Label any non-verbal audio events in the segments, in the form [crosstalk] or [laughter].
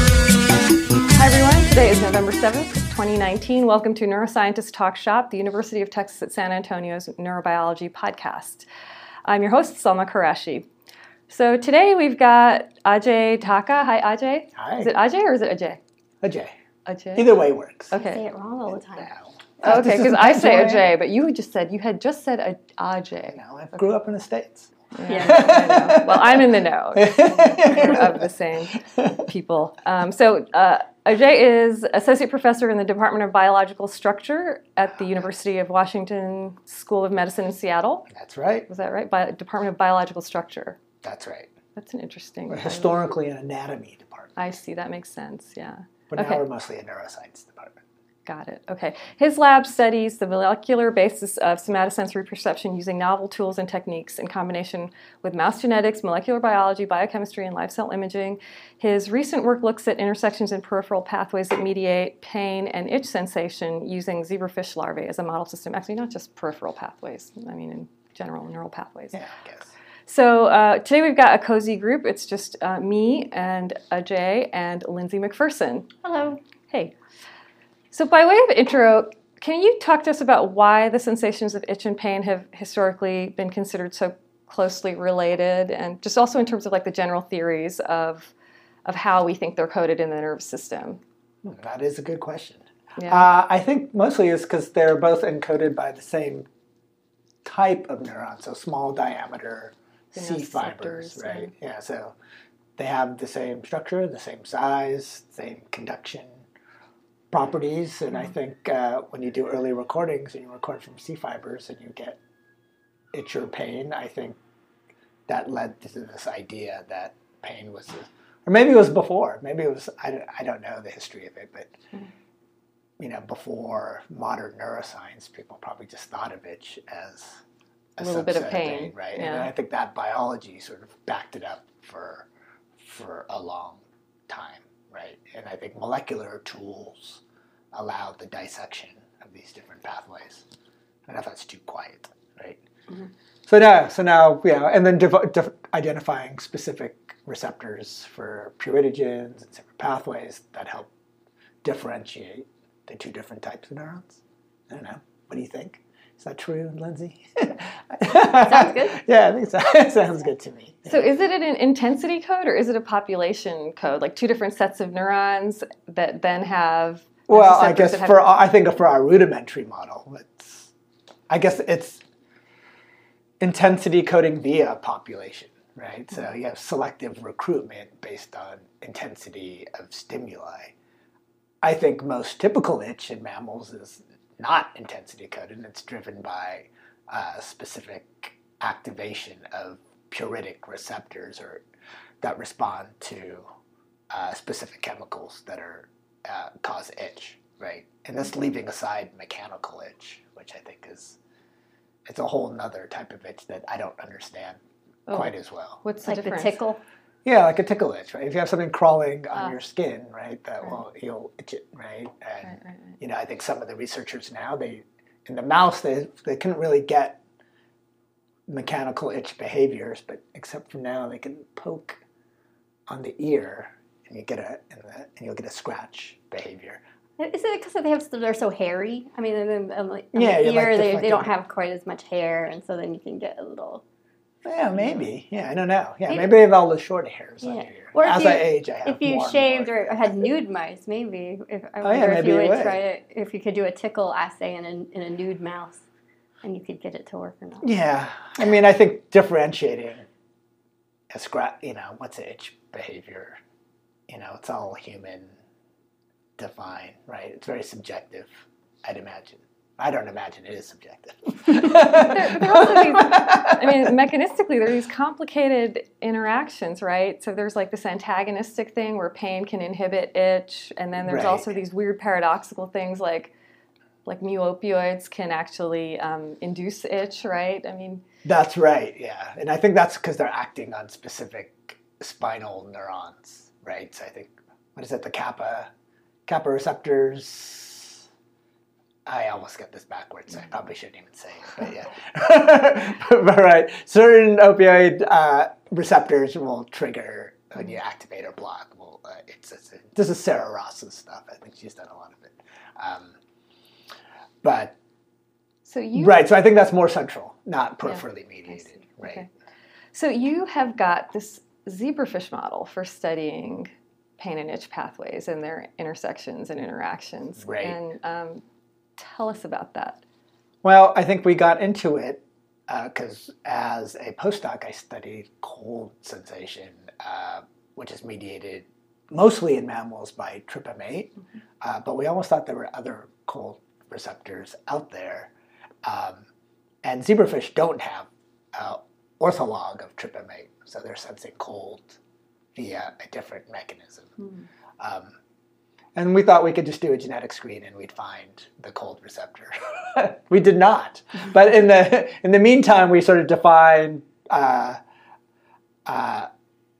Hi everyone, today is November 7th, 2019. Welcome to Neuroscientist Talk Shop, the University of Texas at San Antonio's neurobiology podcast. I'm your host, Salma Qureshi. So today we've got Ajay Taka. Hi Ajay. Hi. Is it Ajay or is it Ajay? Ajay. Ajay. Either way works. Okay. say Okay. it wrong all the time. Now, Okay, because I say way. Ajay, but you just said you had just said a- Ajay. Now, I grew up in the States. Yeah, I know. Well, I'm in the know [laughs] of the same people. Um, so, uh, Ajay is associate professor in the Department of Biological Structure at the University of Washington School of Medicine in Seattle. That's right. Was that right? Bi- Department of Biological Structure. That's right. That's an interesting. We're historically an anatomy department, I see. That makes sense. Yeah. but Okay. now we're mostly a neuroscience department. Got it. Okay. His lab studies the molecular basis of somatosensory perception using novel tools and techniques in combination with mouse genetics, molecular biology, biochemistry, and live cell imaging. His recent work looks at intersections in peripheral pathways that mediate pain and itch sensation using zebrafish larvae as a model system. Actually, not just peripheral pathways, I mean, in general neural pathways. Yeah, I guess. So uh, today we've got a cozy group. It's just uh, me and Ajay and Lindsay McPherson. Hello. Hey. So, by way of intro, can you talk to us about why the sensations of itch and pain have historically been considered so closely related, and just also in terms of like the general theories of of how we think they're coded in the nervous system? That is a good question. Yeah. Uh, I think mostly is because they're both encoded by the same type of neuron, so small diameter C fibers, right? Yeah, so they have the same structure, the same size, same conduction properties, and I Mm-hmm. think uh, when you do early recordings and you record from C fibers and you get it's your pain, I think that led to this idea that pain was, a, or maybe it was before, maybe it was I don't, I don't know the history of it, but you know before modern neuroscience, people probably just thought of itch as A little bit of pain, right? And. I think that biology sort of backed it up for for a long time, right? And I think molecular tools allow the dissection of these different pathways. I don't know if that's too quiet, right? Mm-hmm. So now, so now, yeah, and then dev- def- identifying specific receptors for puritogens and separate pathways that help differentiate the two different types of neurons. I don't know. What do you think? Is that true, Lindsay? Sounds good. [laughs] Yeah, I think so. it [laughs] sounds good to me. so, is it an intensity code or is it a population code? Like two different sets of neurons that then have. Well, I guess for I think for our rudimentary model, it's I guess it's intensity coding via population, right? So you have selective recruitment based on intensity of stimuli. I think most typical itch in mammals is not intensity coded; and it's driven by uh, specific activation of puritic receptors or that respond to uh, specific chemicals that are uh, cause itch, right? And that's leaving aside mechanical itch, which I think is it's a whole nother type of itch that I don't understand Oh. quite as well. What's the Like the difference? tickle. Yeah, like a tickle itch, right? If you have something crawling on Ah. your skin, right, that Right. will you'll itch it, right? And Right, you know, I think some of the researchers now they in the mouse they they couldn't really get mechanical itch behaviors, but except for now they can poke on the ear and you get a and, the, and you'll get a scratch behavior. Is it because they have they're so hairy? I mean, um, like, on Yeah, the you like ear they, they don't have quite as much hair, and so then you can get a little. Yeah, maybe. Yeah, I don't know. Yeah, Maybe- maybe they have all the short hairs on Yeah. ear. Or if As you- I age, I have If you more shaved more. or had nude mice, maybe. If I Oh, yeah, wonder if maybe you you would would. try it, if you could do a tickle assay in a, in a nude mouse, and you could get it to work or not. Yeah, I mean, I think differentiating a scratch, you know, what's itch behavior, you know, it's all human defined, right? It's very subjective, I'd imagine. I don't imagine it is subjective. [laughs] there also these- I mean, [laughs] mechanistically, there are these complicated interactions, right? So there's like this antagonistic thing where pain can inhibit itch, and then there's Right. also these weird paradoxical things like like mu opioids can actually um, induce itch, right? I mean, That's right, yeah. And I think that's because they're acting on specific spinal neurons, right? So I think, what is it, the kappa, kappa receptors I almost get this backwards. So I probably shouldn't even say it, but yeah. [laughs] but right, certain opioid uh, receptors will trigger when you activate or block. Well, uh, it's, it's this is Sarah Ross's stuff. I think she's done a lot of it. Um, but So you right, so I think that's more central, not peripherally mediated. Right. Okay. So you have got this zebrafish model for studying pain and itch pathways and their intersections and interactions. Right. And um, tell us about that. Well, I think we got into it because as a postdoc, I studied cold sensation, uh, which is mediated mostly in mammals by TRPM8, uh, but we almost thought there were other cold receptors out there. Um, and zebrafish don't have uh, ortholog of TRPM8, so they're sensing cold via a different mechanism. Um, and we thought we could just do a genetic screen and we'd find the cold receptor. [laughs] we did not. But in the in the meantime, we sort of defined uh, uh,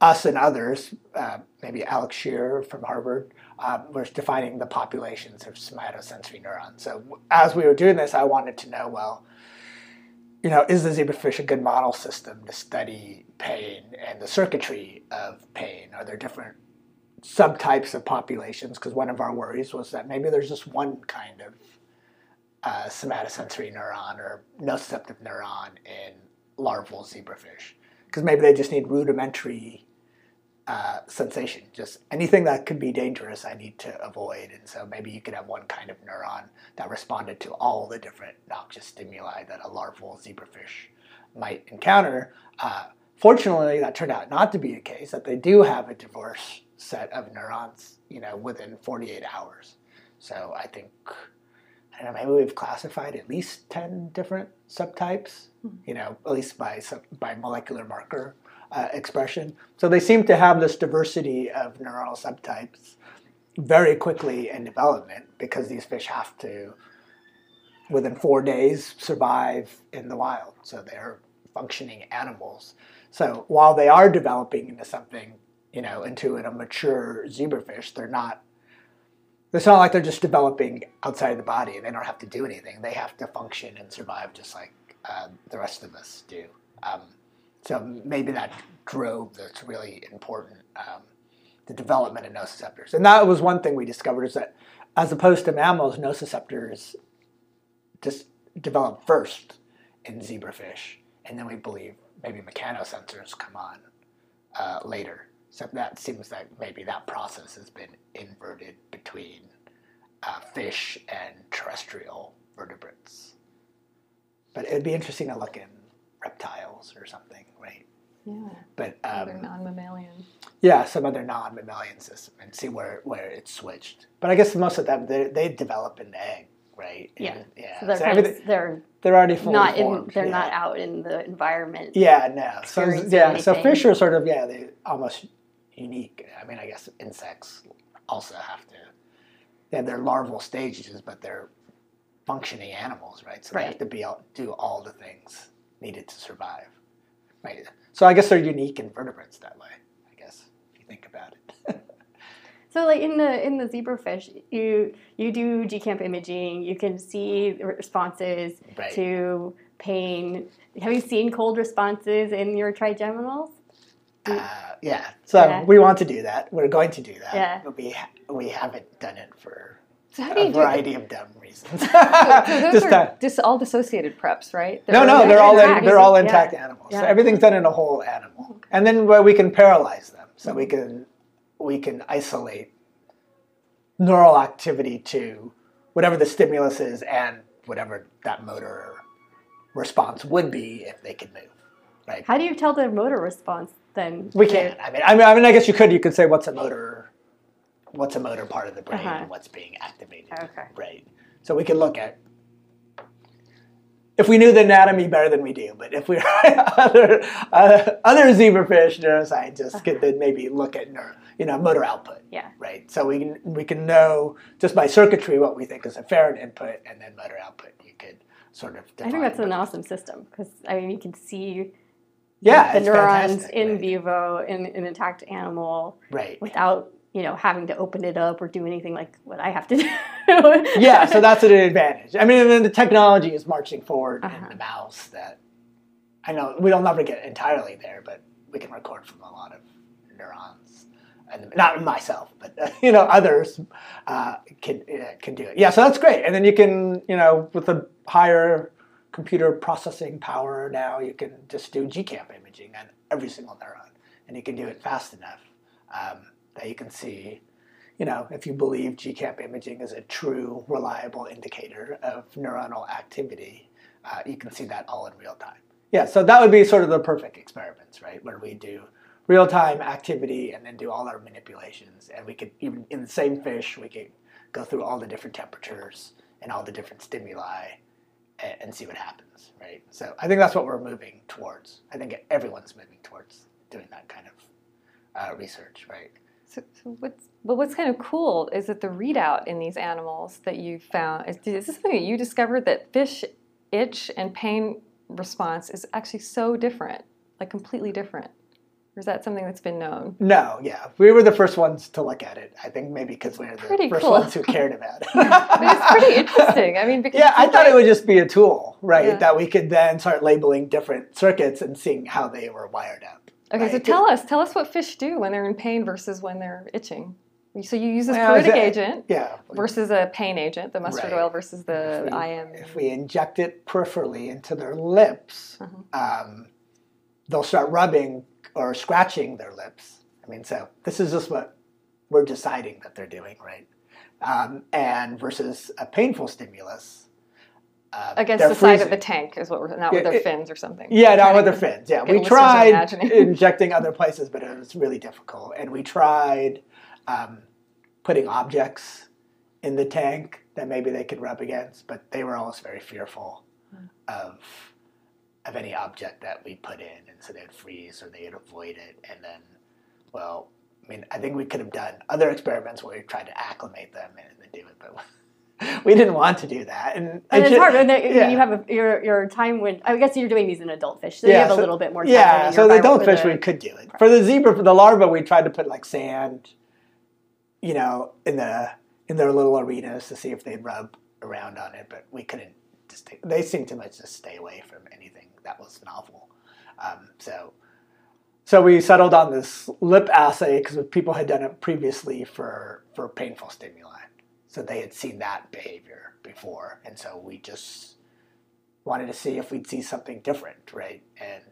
us and others. Uh, maybe Alex Shearer from Harvard uh, was defining the populations of somatosensory neurons. So as we were doing this, I wanted to know well. You know, is the zebrafish a good model system to study pain and the circuitry of pain? Are there different subtypes of populations because one of our worries was that maybe there's just one kind of uh, somatosensory neuron or nociceptive neuron in larval zebrafish. Because maybe they just need rudimentary uh, sensation. Just anything that could be dangerous i need to avoid. And so maybe you could have one kind of neuron that responded to all the different noxious stimuli that a larval zebrafish might encounter. Uh, fortunately that turned out not to be the case that they do have a diverse set of neurons, you know, within 48 hours. So I think, I don't know, maybe we've classified at least 10 different subtypes, you know, at least by, sub- by molecular marker uh, expression. So they seem to have this diversity of neuronal subtypes very quickly in development because these fish have to, within four days, survive in the wild. So they're functioning animals. So while they are developing into something you know, into a mature zebrafish, they're not. It's not like they're just developing outside of the body. They don't have to do anything. They have to function and survive just like uh, the rest of us do. Um, so maybe that drove that's really important um, the development of nociceptors. And that was one thing we discovered is that as opposed to mammals, nociceptors just develop first in zebrafish, and then we believe maybe mechanosensors come on uh, later. So that seems like maybe that process has been inverted between uh, fish and terrestrial vertebrates. But it'd be interesting to look in reptiles or something, right? Yeah. But Other um, non-mammalian. yeah, some other non-mammalian system and see where, where it's switched. But I guess most of them they, they develop in the egg, right? Yeah. And, yeah. So they're, So kind of- they're they're already fully not in. formed, They're yeah. not out in the environment. Yeah, no. So yeah, so fish are sort of yeah, they almost unique. I mean, I guess insects also have to. They have their larval stages, but they're functioning animals, right? So they have to be able, to do all the things needed to survive, right? So I guess they're unique invertebrates that way. I guess if you think about it. [laughs] So like in the in the zebrafish, you you do GCamp imaging. You can see responses Right. to pain. Have you seen cold responses in your trigeminals? Uh, yeah. So Yeah. we want to do that. We're going to do that. Yeah. But we ha- we haven't done it for So how do a you do variety of dumb reasons. So those [laughs] Just are all dissociated preps, right? No, no, they're all in, intact. they're all Yeah. intact animals. So everything's done in a whole animal, and then well, we can paralyze them, so we can we can isolate neural activity to whatever the stimulus is and whatever that motor response would be if they could move. Right? How do you tell the motor response then? We can't. I mean, I mean, I mean, I guess you could. You could say what's a motor, what's a motor part of the brain, Uh-huh. and what's being activated. Okay. Right. So we could look at if we knew the anatomy better than we do, but if we [laughs] other uh, other zebrafish neuroscientists could then maybe look at neuro, you know motor output. Yeah. Right. So we can we can know just by circuitry what we think is a afferent input, and then motor output. You could sort of. I think that's an awesome system because I mean you can see yeah, the neurons fantastic, in right. vivo in an intact animal Right. without you know having to open it up or do anything like what I have to [laughs] do. yeah, so that's an advantage. I mean, and then the technology is marching forward Uh-huh. in the mouse that I know we don't never get entirely there, but we can record from a lot of neurons. And not myself, but [laughs] you know others uh, can uh, can do it. Yeah, so that's great. And then you can you know with the higher computer processing power now, you can just do GCamp imaging on every single neuron, and you can do it fast enough um, that you can see you know, if you believe GCamp imaging is a true, reliable indicator of neuronal activity, uh, you can see that all in real time. Yeah, so that would be sort of the perfect experiments, right? Where we do real time activity and then do all our manipulations. And we could, even in the same fish, we could go through all the different temperatures and all the different stimuli and, see what happens, right? So I think that's what we're moving towards. I think everyone's moving towards doing that kind of uh, research, right? So, so what's but what's kind of cool is that the readout in these animals that you found is, is this something that you discovered that fish itch and pain response is actually so different, like completely different, or is that something that's been known? No, yeah, we were the first ones to look at it. I think maybe because we were the first cool. ones who cared about it. [laughs] It's pretty interesting. I mean, because yeah, I thought it would just be a tool, right? Yeah. That we could then start labeling different circuits and seeing how they were wired up. Okay, so tell us, tell us what fish do when they're in pain versus when they're itching. So you use this Well, agent Yeah. versus a pain agent, the mustard Right. oil versus the if we, IM. if we inject it peripherally into their lips, Uh-huh. um, they'll start rubbing or scratching their lips. I mean, so this is just what we're deciding that they're doing, right? Um, and versus a painful stimulus. Uh, Against the side of the tank is what we're not Yeah, with their it- fins or something. Yeah, not with their fins. Yeah, we tried [laughs] injecting other places, but it was really difficult. And we tried um, putting objects in the tank that maybe they could rub against, but they were always very fearful Hmm. of of any object that we put in, and so they'd freeze or they'd avoid it. And then, well, I mean, I think we could have done other experiments where we tried to acclimate them and then do it, but [laughs] we didn't want to do that. And, And it's hard. And yeah. you have a, your your time when I guess you're doing these in adult fish, so you Yeah, have a little bit more time. Yeah, so the adult fish the- we could do it. For the zebra, for the larva, we tried to put like sand, you know, in the in their little arenas to see if they'd rub around on it, but we couldn't. Just take, they seem to much just stay away from anything that was novel. Um, so, so we settled on this lip assay because people had done it previously for for painful stimuli, so they had seen that behavior before, and so we just wanted to see if we'd see something different, right? And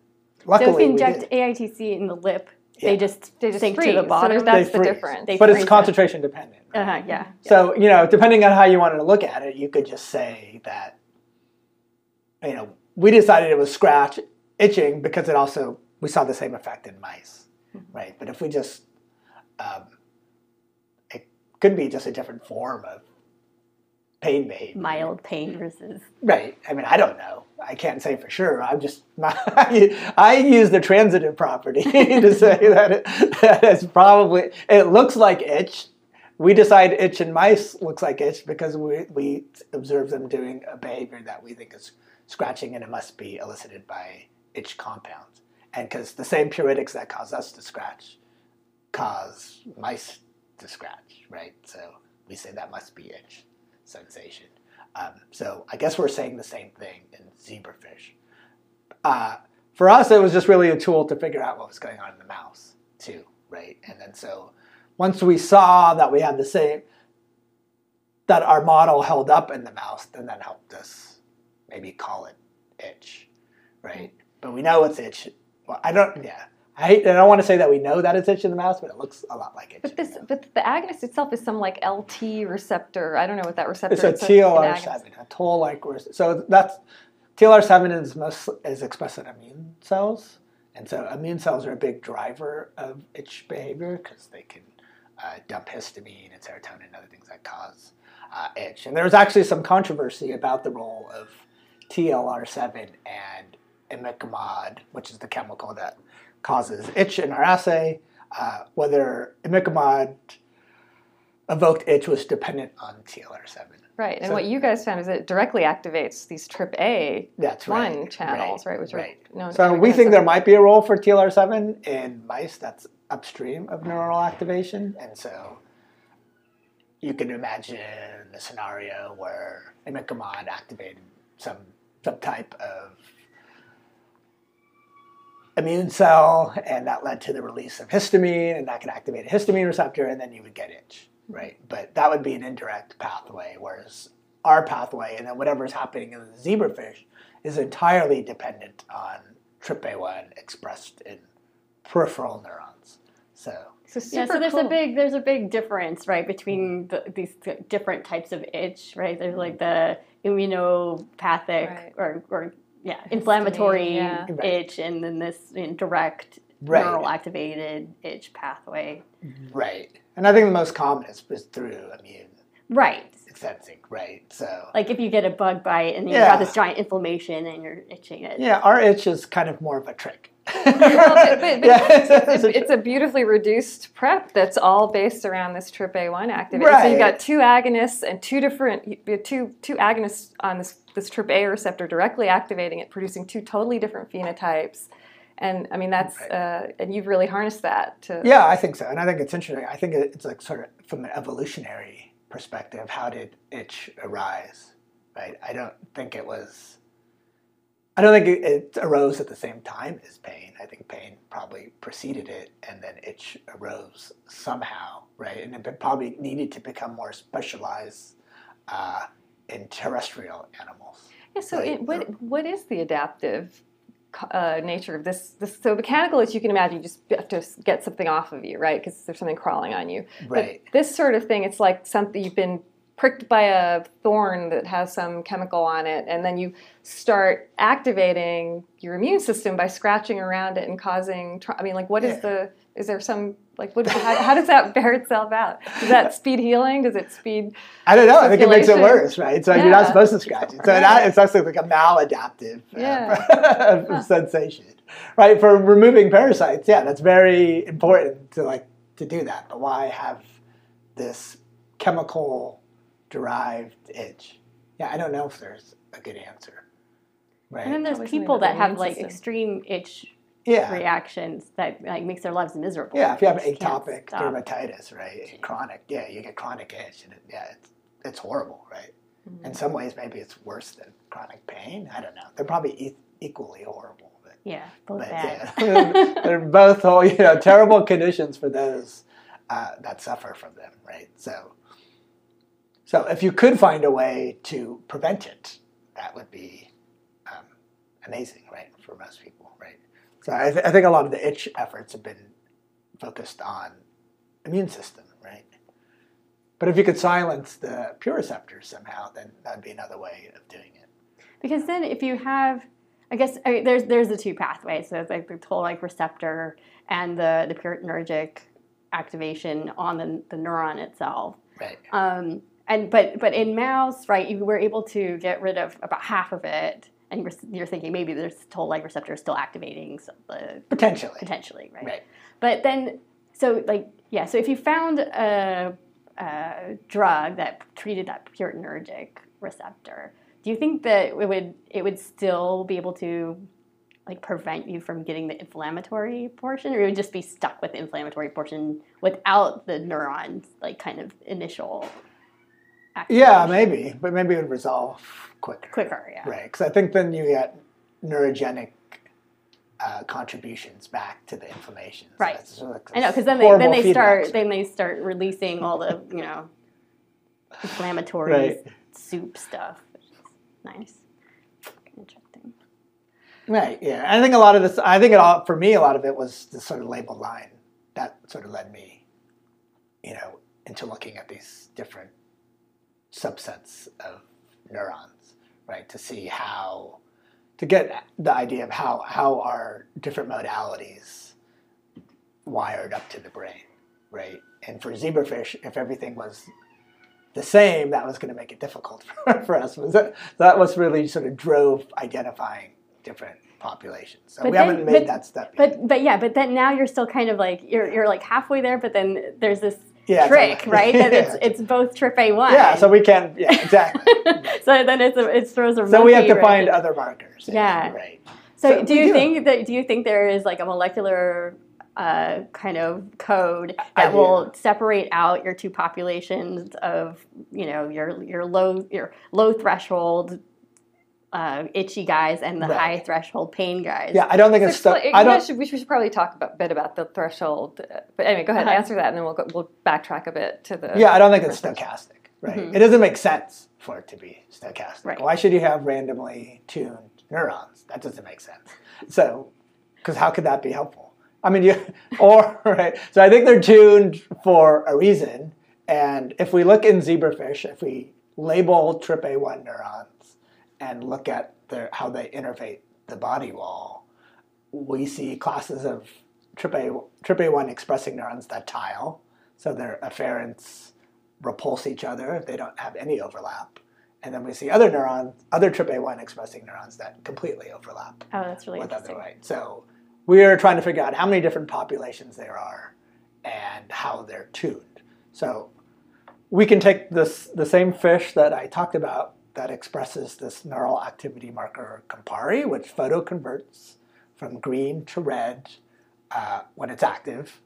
So luckily, if you we inject did. AITC in the lip, Yeah. they just They just sink freeze. to the bottom. there's- that's They the freeze. difference. They but it's freeze it. concentration dependent. right? uh-huh, yeah. So you know, depending on how you wanted to look at it, you could just say that you know we decided it was scratch itching because it also we saw the same effect in mice, Mm-hmm. right? But if we just um, it could be just a different form of pain behavior. mild pain versus Right. I mean, I don't know. I can't say for sure. I'm just [laughs] I use the transitive property [laughs] to say [laughs] that it, that it's probably it looks like itch. We decide itch in mice looks like itch because we we observe them doing a behavior that we think is scratching, and it must be elicited by itch compounds. And because the same puritics that cause us to scratch cause mice to scratch, right? So we say that must be itch sensation. Um, so I guess we're saying the same thing in zebrafish. Uh, for us, it was just really a tool to figure out what was going on in the mouse too, right? And then so once we saw that we had the same, that our model held up in the mouse, then that helped us maybe call it itch, right? But we know it's itch. Well, I don't. Yeah, I hate. I don't want to say that we know that it's itch in the mouse, but it looks a lot like itch. But in the this, but the agonist itself is some like LT receptor. I don't know what that receptor. Is. It's a TLR7, a toll like receptor. so that's TLR seven is most is expressed in immune cells, and so immune cells are a big driver of itch behavior because they can uh, dump histamine and serotonin and other things that cause uh, itch. And there was actually some controversy about the role of TLR seven and imicamod, which is the chemical that causes itch in our assay. Uh, whether imicamod evoked itch was dependent on TLR7. Right, and So- what you guys found is it directly activates these TRPA That's one right. channels, right? Which right. are known. So we think there might be a role for TLR7 in mice. That's upstream of neural activation, and so you can imagine a scenario where imicamod activated some some type of immune cell, and that led to the release of histamine, and that could activate a histamine receptor, and then you would get itch, right? But that would be an indirect pathway, whereas our pathway, and then whatever's happening in the zebrafish, is entirely dependent on TRPA1 expressed in peripheral neurons. So So Yeah, so there's cool. a big there's a big difference, right, between the, these th- different types of itch, right? There's like the immunopathic Right. or, or yeah, inflammatory yeah. Itch, and then this direct Right. neural activated itch pathway. right, and I think the most common is, is through immune Right. Sensing, right? So Like if you get a bug bite and you Yeah. have this giant inflammation and you're itching it. yeah, our itch is kind of more of a trick. [laughs] Well, but, but, but Yeah, it's, it's a a, [laughs] it's a beautifully reduced prep that's all based around this TRPA1 activity. So you've got two agonists and two different two two agonists on this this TRPA receptor directly activating it, producing two totally different phenotypes. And I mean that's Right. uh, and you've really harnessed that to Yeah, I think so, and I think it's interesting. I think it's like sort of from an evolutionary perspective, how did itch arise? Right? I don't think it was. I don't think it, arose at the same time as pain. I think pain probably preceded it, and then itch arose somehow, right? And it probably needed to become more specialized uh, in terrestrial animals. Yeah, so Right. it, what what is the adaptive uh, nature of this, this? So mechanical, as you can imagine, you just have to get something off of you, right? Because there's something crawling on you. Right. But this sort of thing, it's like something you've been pricked by a thorn that has some chemical on it, and then you start activating your immune system by scratching around it and causing. Tra- I mean, like, what is Yeah. the? Is there some like what? How, how does that [laughs] bear itself out? Does that speed healing? Does it speed? I don't know. I think it makes it worse, right? So you're not supposed to scratch it. So Right. that, it's actually like a maladaptive uh, Yeah. [laughs] sensation, right? For removing parasites, yeah, that's very important to like to do that. But why have this chemical derived itch? Yeah, I don't know if there's a good answer, right? And then there's people that have like system. extreme itch yeah, reactions that like makes their lives miserable. yeah. If you have They just can't atopic dermatitis, right? Chronic, yeah, you get chronic itch, and it, yeah, it's it's horrible, right? In some ways, maybe it's worse than chronic pain. I don't know. They're probably e- equally horrible. But, Yeah, both but bad. yeah, [laughs] they're both whole, you know terrible conditions for those uh, that suffer from them, right? So, so if you could find a way to prevent it, that would be um, amazing, right, for most people? So I, th- I think a lot of the itch efforts have been focused on immune system, right? But if you could silence the pure receptors somehow, then that'd be another way of doing it. Because then if you have, I guess I mean, there's there's the two pathways. So it's like the toll like receptor and the the purinergic activation on the, the neuron itself. Right. Um, and but but in mouse, right, you were able to get rid of about half of it, and you're, you're thinking maybe there's toll like receptor is still activating some, the uh, Potentially. potentially, right? Right. But then, so like yeah, so if you found a, a drug that treated that purinergic receptor, do you think that it would it would still be able to like prevent you from getting the inflammatory portion, or it would just be stuck with the inflammatory portion without the neurons like kind of initial? Yeah, maybe, but maybe it would resolve quicker. quicker. Yeah. Right, because I think then you get neurogenic uh, contributions back to the inflammation. So Right. sort of like I know, because then they then they start then they start releasing all the you know inflammatory Right. soup stuff. Which is nice. Interesting. Right. Yeah. I think a lot of this. I think it all for me. A lot of it was the sort of label line that sort of led me, you know, into looking at these different subsets of neurons, right? To see how to get the idea of how how are different modalities wired up to the brain, right? And for zebrafish, if everything was the same, that was going to make it difficult for, [laughs] for us. Was that, that was really sort of drove identifying different populations. So But we then- haven't made but- that step yet. But but yeah, but then now you're still kind of like you're you're like halfway there, but then there's this Yeah, trick, like- right? That it's Yeah. [laughs] it's both trip A one. yeah, so we can. Yeah, exactly. [laughs] so then it's a, it throws a so we have to find other markers. Yeah. Right. So, so do you do. think that do you think there is like a molecular uh, kind of code that will separate out your two populations of you know your your low your low threshold uh, itchy guys and the Right. high threshold pain guys. Yeah, I don't think So it's. Sto- expla- I don't. should, we should probably talk a bit about the threshold. uh, But anyway, go ahead, Uh-huh. answer that, and then we'll go, we'll backtrack a bit to the. Yeah, I don't think it's stochastic, right? Mhm. It doesn't make sense for it to be stochastic. Right. Why should you have randomly tuned neurons? That doesn't make sense. So, because how could that be helpful? I mean, you [laughs] or right. So I think they're tuned for a reason. And if we look in zebrafish, if we label TRPA1 neurons and look at their, how they innervate the body wall, we see classes of TRPA, TRPA1 expressing neurons that tile. So their afferents repulse each other. They don't have any overlap. And then we see other neurons, other TRPA1 expressing neurons that completely overlap Oh, that's really with other right. So we are trying to figure out how many different populations there are and how they're tuned. So we can take this the same fish that I talked about that expresses this neural activity marker Campari, which photoconverts from green to red uh, when it's active.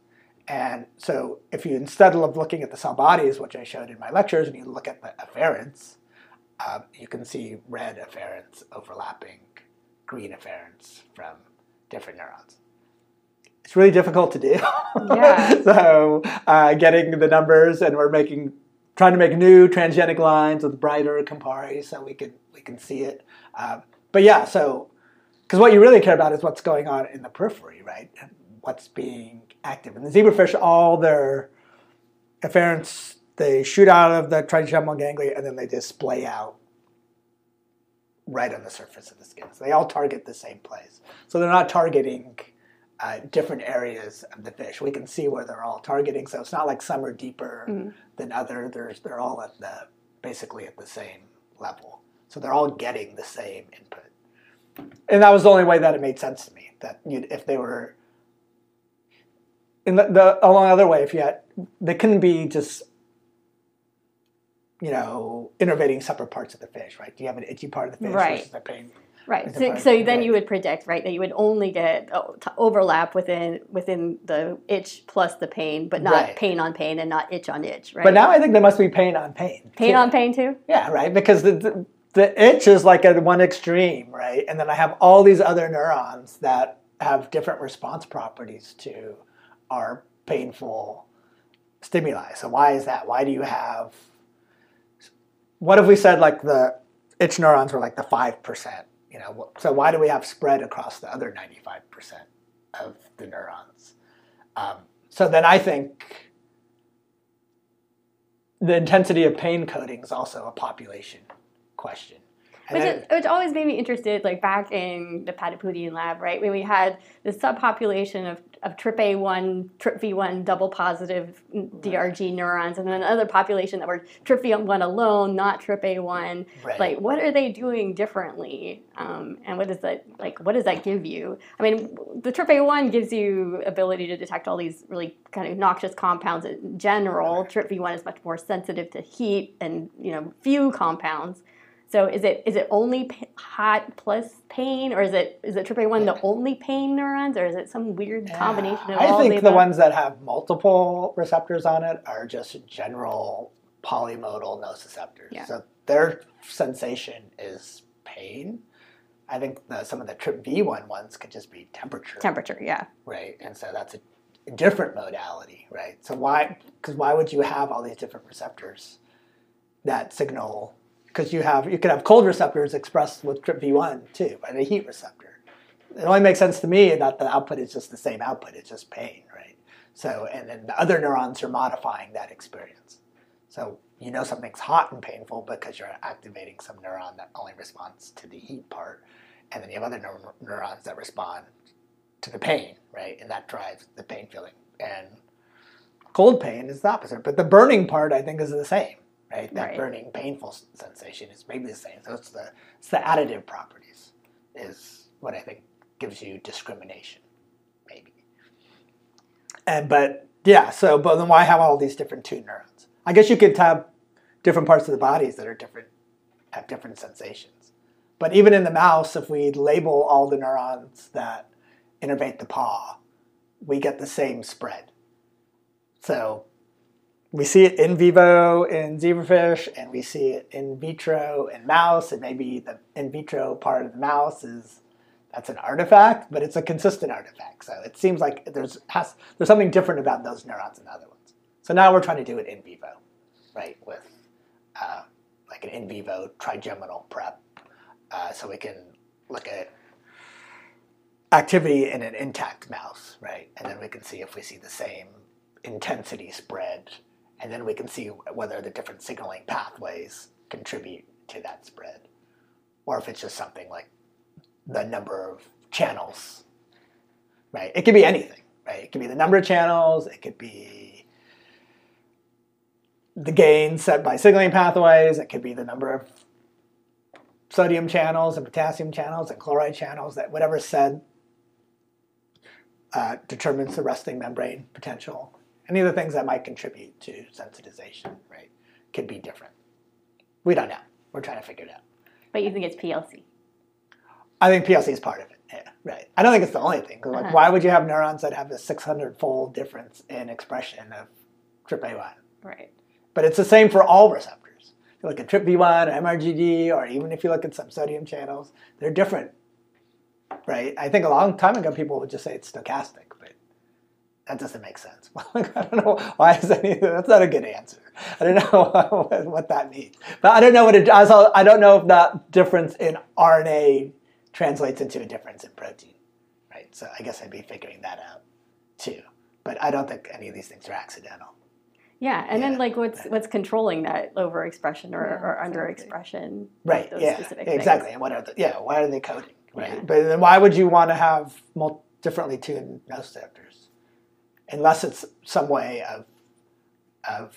And so if you instead of looking at the cell bodies, which I showed in my lectures, and you look at the afferents, um, you can see red afferents overlapping green afferents from different neurons. It's really difficult to do. Yeah. [laughs] so uh, getting the numbers, and we're making, trying to make new transgenic lines with brighter Campari, so we can we can see it. Um, but yeah, so because what you really care about is what's going on in the periphery, right? And what's being active. And the zebrafish, all their afferents, they shoot out of the trigeminal ganglia and then they display out right on the surface of the skin. So they all target the same place. So they're not targeting uh, different areas of the fish. We can see where they're all targeting. So it's not like some are deeper Mhm. than other. There's, they're all at the basically at the same level. So they're all getting the same input. And that was the only way that it made sense to me. That you'd, if they were in the, the along the other way, if you had, they couldn't be just you know, innervating separate parts of the fish, right? Do you have an itchy part of the fish Right. versus a pain? Right. So, so then you would predict, right, that you would only get oh, overlap within within the itch plus the pain, but not Right. pain on pain and not itch on itch, right? But now I think there must be pain on pain. pain too. on pain too. Yeah, right. Because the, the the itch is like at one extreme, right? And then I have all these other neurons that have different response properties to our painful stimuli. So why is that? Why do you have? What if we said like the itch neurons were like the five percent? You know, so why do we have spread across the other ninety-five percent of the neurons? Um, so then I think the intensity of pain coding is also a population question. Which, is, which always made me interested, like back in the Patapudian lab, right, when we had this subpopulation of, of TRPA1, TRPV1 double positive DRG neurons, and then another population that were TRPV1 alone, not TRPA1. Right. Like, what are they doing differently? Um, and what does that like? What does that give you? I mean, the TRPA1 gives you ability to detect all these really kind of noxious compounds in general. TRPV1 is much more sensitive to heat and you know few compounds. So is it is it only pa- hot plus pain, or is it is it TRPA1 the only pain neurons, or is it some weird combination of I all I think the the ones that have multiple receptors on it are just general polymodal nociceptors. Yeah. So their sensation is pain. I think the, some of the TRPV1 ones could just be temperature. temperature? Yeah, right? And so that's a, a different modality, right? So why? Because why would you have all these different receptors that signal? Because you have you could have cold receptors expressed with TRPV1 too, and a heat receptor. It only makes sense to me that the output is just the same output; it's just pain, right? So, and then the other neurons are modifying that experience. So you know something's hot and painful because you're activating some neuron that only responds to the heat part, and then you have other neur- neurons that respond to the pain, right? And that drives the pain feeling. And cold pain is the opposite. But the burning part, I think, is the same, right? That Right. burning, painful sensation is maybe the same. So it's the it's the additive properties is what I think gives you discrimination, maybe. And but yeah, so but then why have all these different two neurons? I guess you could have different parts of the bodies that are different, have different sensations. But even in the mouse, if we label all the neurons that innervate the paw, we get the same spread. So we see it in vivo in zebrafish, and we see it in vitro in mouse, and maybe the in vitro part of the mouse is that's an artifact, but it's a consistent artifact. So it seems like there's has, there's something different about those neurons than other ones. So now we're trying to do it in vivo, right? With uh, like an in vivo trigeminal prep, uh, so we can look at activity in an intact mouse, right? And then we can see if we see the same intensity spread, and then we can see whether the different signaling pathways contribute to that spread, or if it's just something like the number of channels, right? It could be anything, right? It could be the number of channels, it could be the gain set by signaling pathways, it could be the number of sodium channels and potassium channels and chloride channels, that whatever said uh, determines the resting membrane potential. Any of the things that might contribute to sensitization, right, could be different. We don't know. We're trying to figure it out. But you think it's PLC? I think PLC is part of it. Yeah, right. I don't think it's the only thing. like, Uh-huh. why would you have neurons that have a 600-fold difference in expression of TRPA1? Right. But it's the same for all receptors. If you look at TRPV1 or MRGD, or even if you look at some sodium channels, they're different, right? I think a long time ago people would just say it's stochastic, that doesn't make sense. [laughs] I don't know why is any. That's not a good answer. I don't know [laughs] what that means, but I don't know what it. Also, I don't know if that difference in RNA translates into a difference in protein, right? So I guess I'd be figuring that out too. But I don't think any of these things are accidental. Yeah, and Yeah. then like what's what's controlling that overexpression or, Yeah, or underexpression? Right. Those Yeah. specific Exactly. things? And what are the yeah? Why are they coding? Right. Yeah. But then why would you want to have mul- differently tuned nociceptors, unless it's some way of of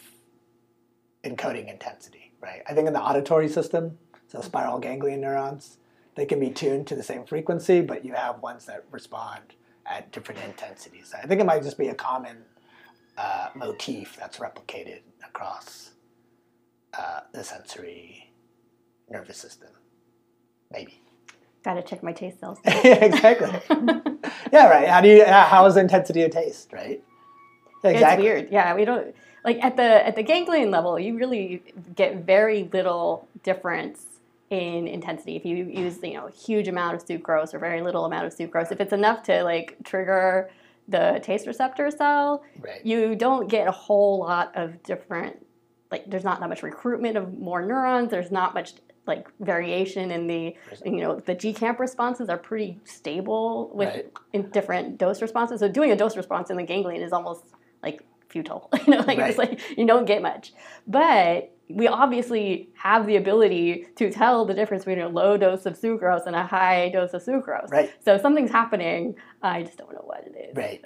encoding intensity, right? I think in the auditory system, so spiral ganglion neurons, they can be tuned to the same frequency, but you have ones that respond at different intensities. I think it might just be a common uh, motif that's replicated across uh, the sensory nervous system. Maybe. Got to check my taste cells. [laughs] yeah, exactly. [laughs] yeah, right. How do you? How is intensity of taste? Right. Exactly. It's weird. Yeah, we don't like at the at the ganglion level. You really get very little difference in intensity if you use you know a huge amount of sucrose or very little amount of sucrose. If it's enough to like trigger the taste receptor cell, Right. you don't get a whole lot of different like there's not that much recruitment of more neurons there's not much like variation in the you know the gcamp responses are pretty stable with Right. in different dose responses so doing a dose response in the ganglion is almost like futile [laughs] you know like it's like you don't get much but we obviously have the ability to tell the difference between a low dose of sucrose and a high dose of sucrose Right. so if something's happening i just don't know what it is Right.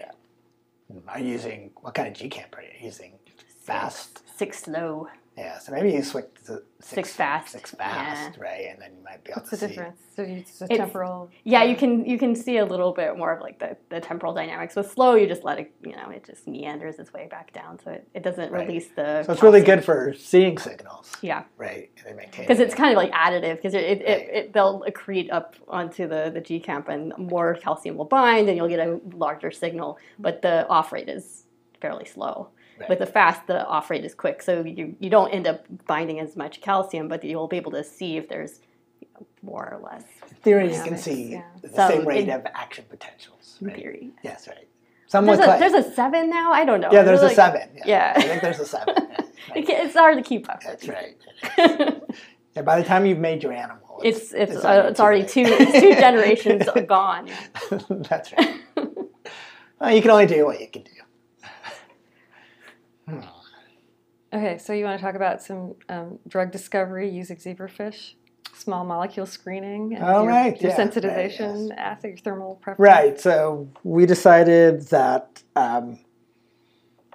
Are you using what kind of GCamp are you using? Fast. six slow Yeah. So maybe you switch to six, Six fast. Six fast, right? And then you might be able What's to the see. difference? So it's a It's- temporal. Yeah, you can you can see a little bit more of like the, the temporal dynamics. With slow, you just let it you know it just meanders its way back down, so it, it doesn't Right. release the. So it's really good for seeing signals, Yeah, right? And they maintain because it's it. kind of like additive because it, it, Right. it, it they'll accrete up onto the the GCamp and more calcium will bind and you'll get a larger signal, but the off rate is fairly slow. Right. With the fast, the off rate is quick, so you, you don't end up binding as much calcium, but you'll be able to see if there's you know, more or less In theory, you can dynamics, see yeah. the So same rate in- of action potentials. Right? theory. Yes, right. Somewhat There's a, there's a seven now. I don't know. yeah, there's Like- a seven. Yeah. yeah. I think there's a seven. Yeah, [laughs] right. It's hard to keep up. That's right. [laughs] Yeah, by the time you've made your animal, It's it's uh, it's already two it's two generations [laughs] gone. That's right. well, you can only do what you can do. Hmm. Okay, so you want to talk about some um, drug discovery using zebrafish, small molecule screening, and Oh, your, right, your yeah, right, yes. assay, your thermal preference. Right. So we decided that um,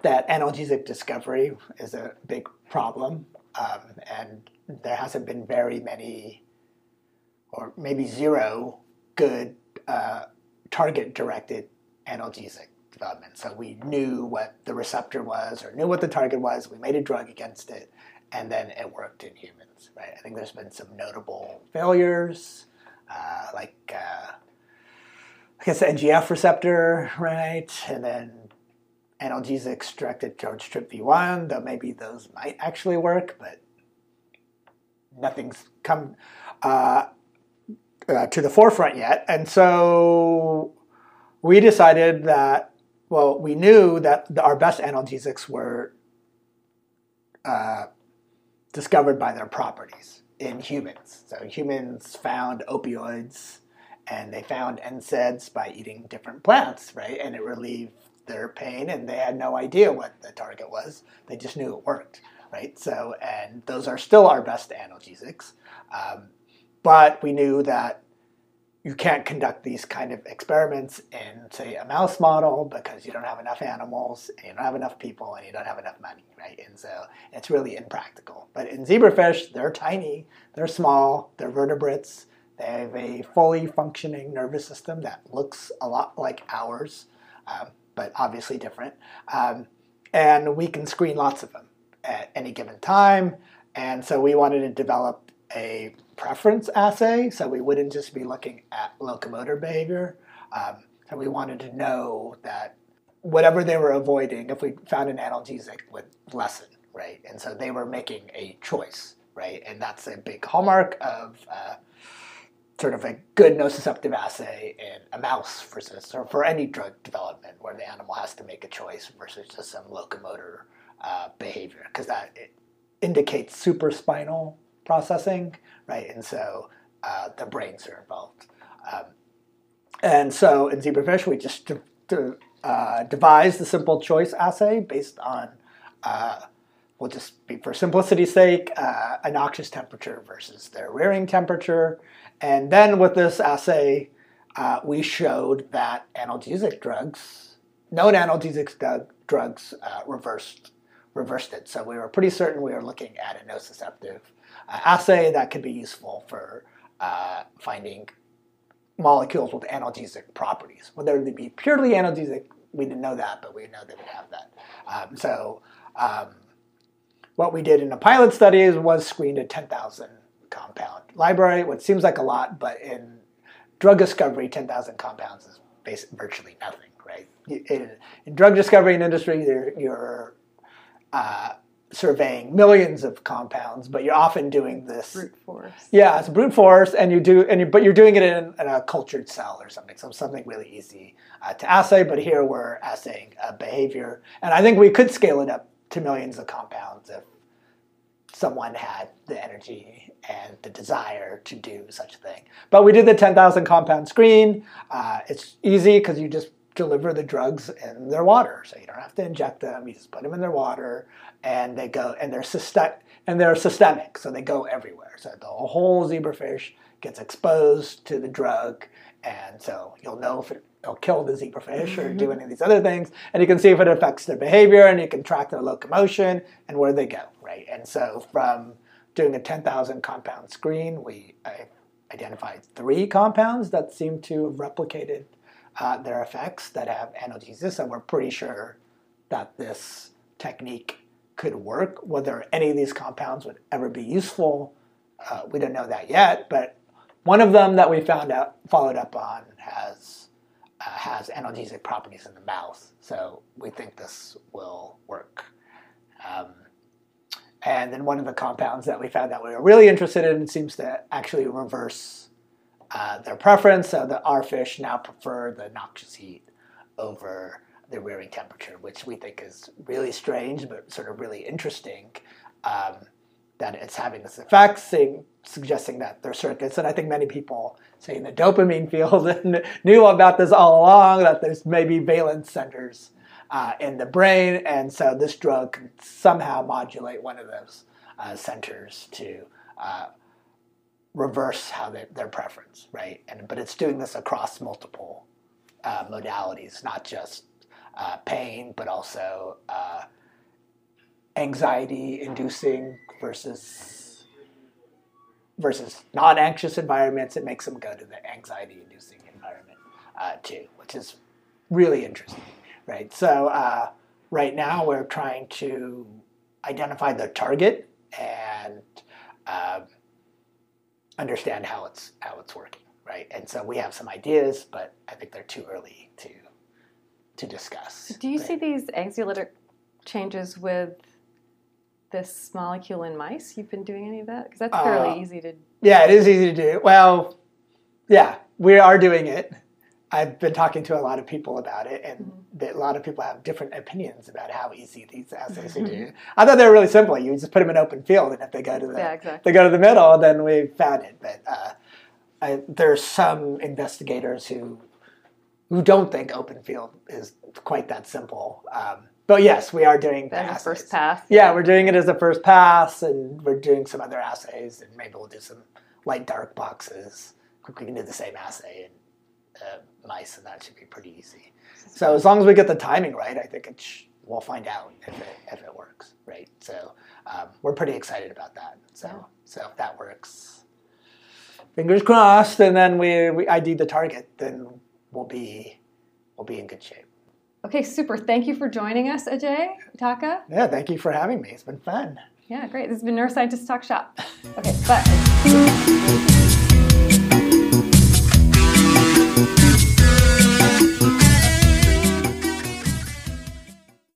that analgesic discovery is a big problem, um, and there hasn't been very many, or maybe zero, good uh, target-directed analgesic development. So we knew what the receptor was, or knew what the target was. We made a drug against it, and then it worked in humans. Right. I think there's been some notable failures, uh, like. Uh, I guess the NGF receptor, right? And then analgesics directed towards TRPV1, though maybe those might actually work, but nothing's come uh, uh, to the forefront yet. And so we decided that, well, we knew that the, our best analgesics were uh, discovered by their properties in humans. So humans found opioids and they found NSAIDs by eating different plants, right? And it relieved their pain, and they had no idea what the target was. They just knew it worked, right? So, and those are still our best analgesics. Um, but we knew that you can't conduct these kind of experiments in, say, a mouse model because you don't have enough animals, and you don't have enough people, and you don't have enough money, right? And so it's really impractical. But in zebrafish, they're tiny, they're small, they're vertebrates. They have a fully functioning nervous system that looks a lot like ours, um, but obviously different. Um, and we can screen lots of them at any given time. And so we wanted to develop a preference assay, so we wouldn't just be looking at locomotor behavior. Um, so we wanted to know that whatever they were avoiding, if we found an analgesic, would lessen, right? And so they were making a choice, right? And that's a big hallmark of uh, sort of a good nociceptive assay in a mouse versus, or for any drug development where the animal has to make a choice versus just some locomotor uh, behavior, because that indicates supraspinal processing, right? And so uh, the brains are involved. Um, and so in zebrafish, we just uh, devised the simple choice assay based on, uh, we'll just be for simplicity's sake, uh, a noxious temperature versus their rearing temperature. And then with this assay, uh, we showed that analgesic drugs, known analgesic drugs, uh, reversed reversed it. So we were pretty certain we were looking at a nociceptive assay that could be useful for uh, finding molecules with analgesic properties. Whether they be purely analgesic, we didn't know that, but we know they would have that. Um, so um, what we did in the pilot studies was screened a 10,000 compound library, which seems like a lot, but in drug discovery, 10,000 compounds is basically virtually nothing, right? In, in drug discovery and industry, you're, you're uh, surveying millions of compounds, but you're often doing this brute force. Yeah, it's brute force, and you do, and you, but you're doing it in, in, a cultured cell or something, so something really easy uh, to assay. But here we're assaying uh, behavior, and I think we could scale it up to millions of compounds if someone had the energy and the desire to do such a thing. But we did the 10,000 compound screen. Uh, it's easy because you just deliver the drugs in their water, so you don't have to inject them. You just put them in their water, and they go, and they're systemic, and they're systemic, so they go everywhere. So the whole zebrafish gets exposed to the drug, and so you'll know if it, will kill the zebrafish or do mm-hmm. any of these other things, and you can see if it affects their behavior, and you can track their locomotion and where they go, right? And so from doing a 10,000 compound screen, we identified three compounds that seem to have replicated uh, their effects that have analgesia, and we're pretty sure that this technique could work. Whether any of these compounds would ever be useful, uh, we don't know that yet. But one of them that we found out, followed up on, has uh, has analgesic properties in the mouth. So we think this will work. Um, and then one of the compounds that we found that we were really interested in seems to actually reverse uh, their preference. So the our fish now prefer the noxious heat over the rearing temperature, which we think is really strange, but sort of really interesting. Um, that it's having this effect, saying, suggesting that their circuits, and I think many people say in the dopamine field [laughs] knew about this all along, that there's maybe valence centers uh, in the brain, and so this drug can somehow modulate one of those uh, centers to uh, reverse how they, their preference, right? And but it's doing this across multiple uh, modalities, not just uh, pain, but also uh, anxiety-inducing versus versus non-anxious environments. It makes them go to the anxiety-inducing environment uh, too, which is really interesting, right? So uh, right now we're trying to identify the target and um, understand how it's how it's working right? And so we have some ideas, but I think they're too early to to discuss. Do you right? see these anxiolytic changes with this molecule in mice? You've been doing any of that? Because that's Uh, fairly easy to. Yeah, it is easy to do. Well, yeah, we are doing it. I've been talking to a lot of people about it, and Mm-hmm. a lot of people have different opinions about how easy these assays are [laughs] do. I thought they were really simple. You just put them in open field, and if they go to the Yeah, exactly. they go to the middle, then we found it. But uh, I, there's some investigators who who don't think open field is quite that simple. Um, but yes, we are doing the assays. first pass. Yeah, we're doing it as a first pass, and we're doing some other assays, and maybe we'll do some light dark boxes. We can do the same assay in uh, mice, and that should be pretty easy. So as long as we get the timing right, I think we'll find out if it, if it works, right? So um, we're pretty excited about that. So Yeah. so if that works, fingers crossed, and then we, we ID the target, then we'll be we'll be in good shape. Okay, super. Thank you for joining us, Ajay Dhaka. Yeah, thank you for having me. It's been fun. Yeah, great. This has been Neuroscientist Talk Shop. [laughs] Okay, bye.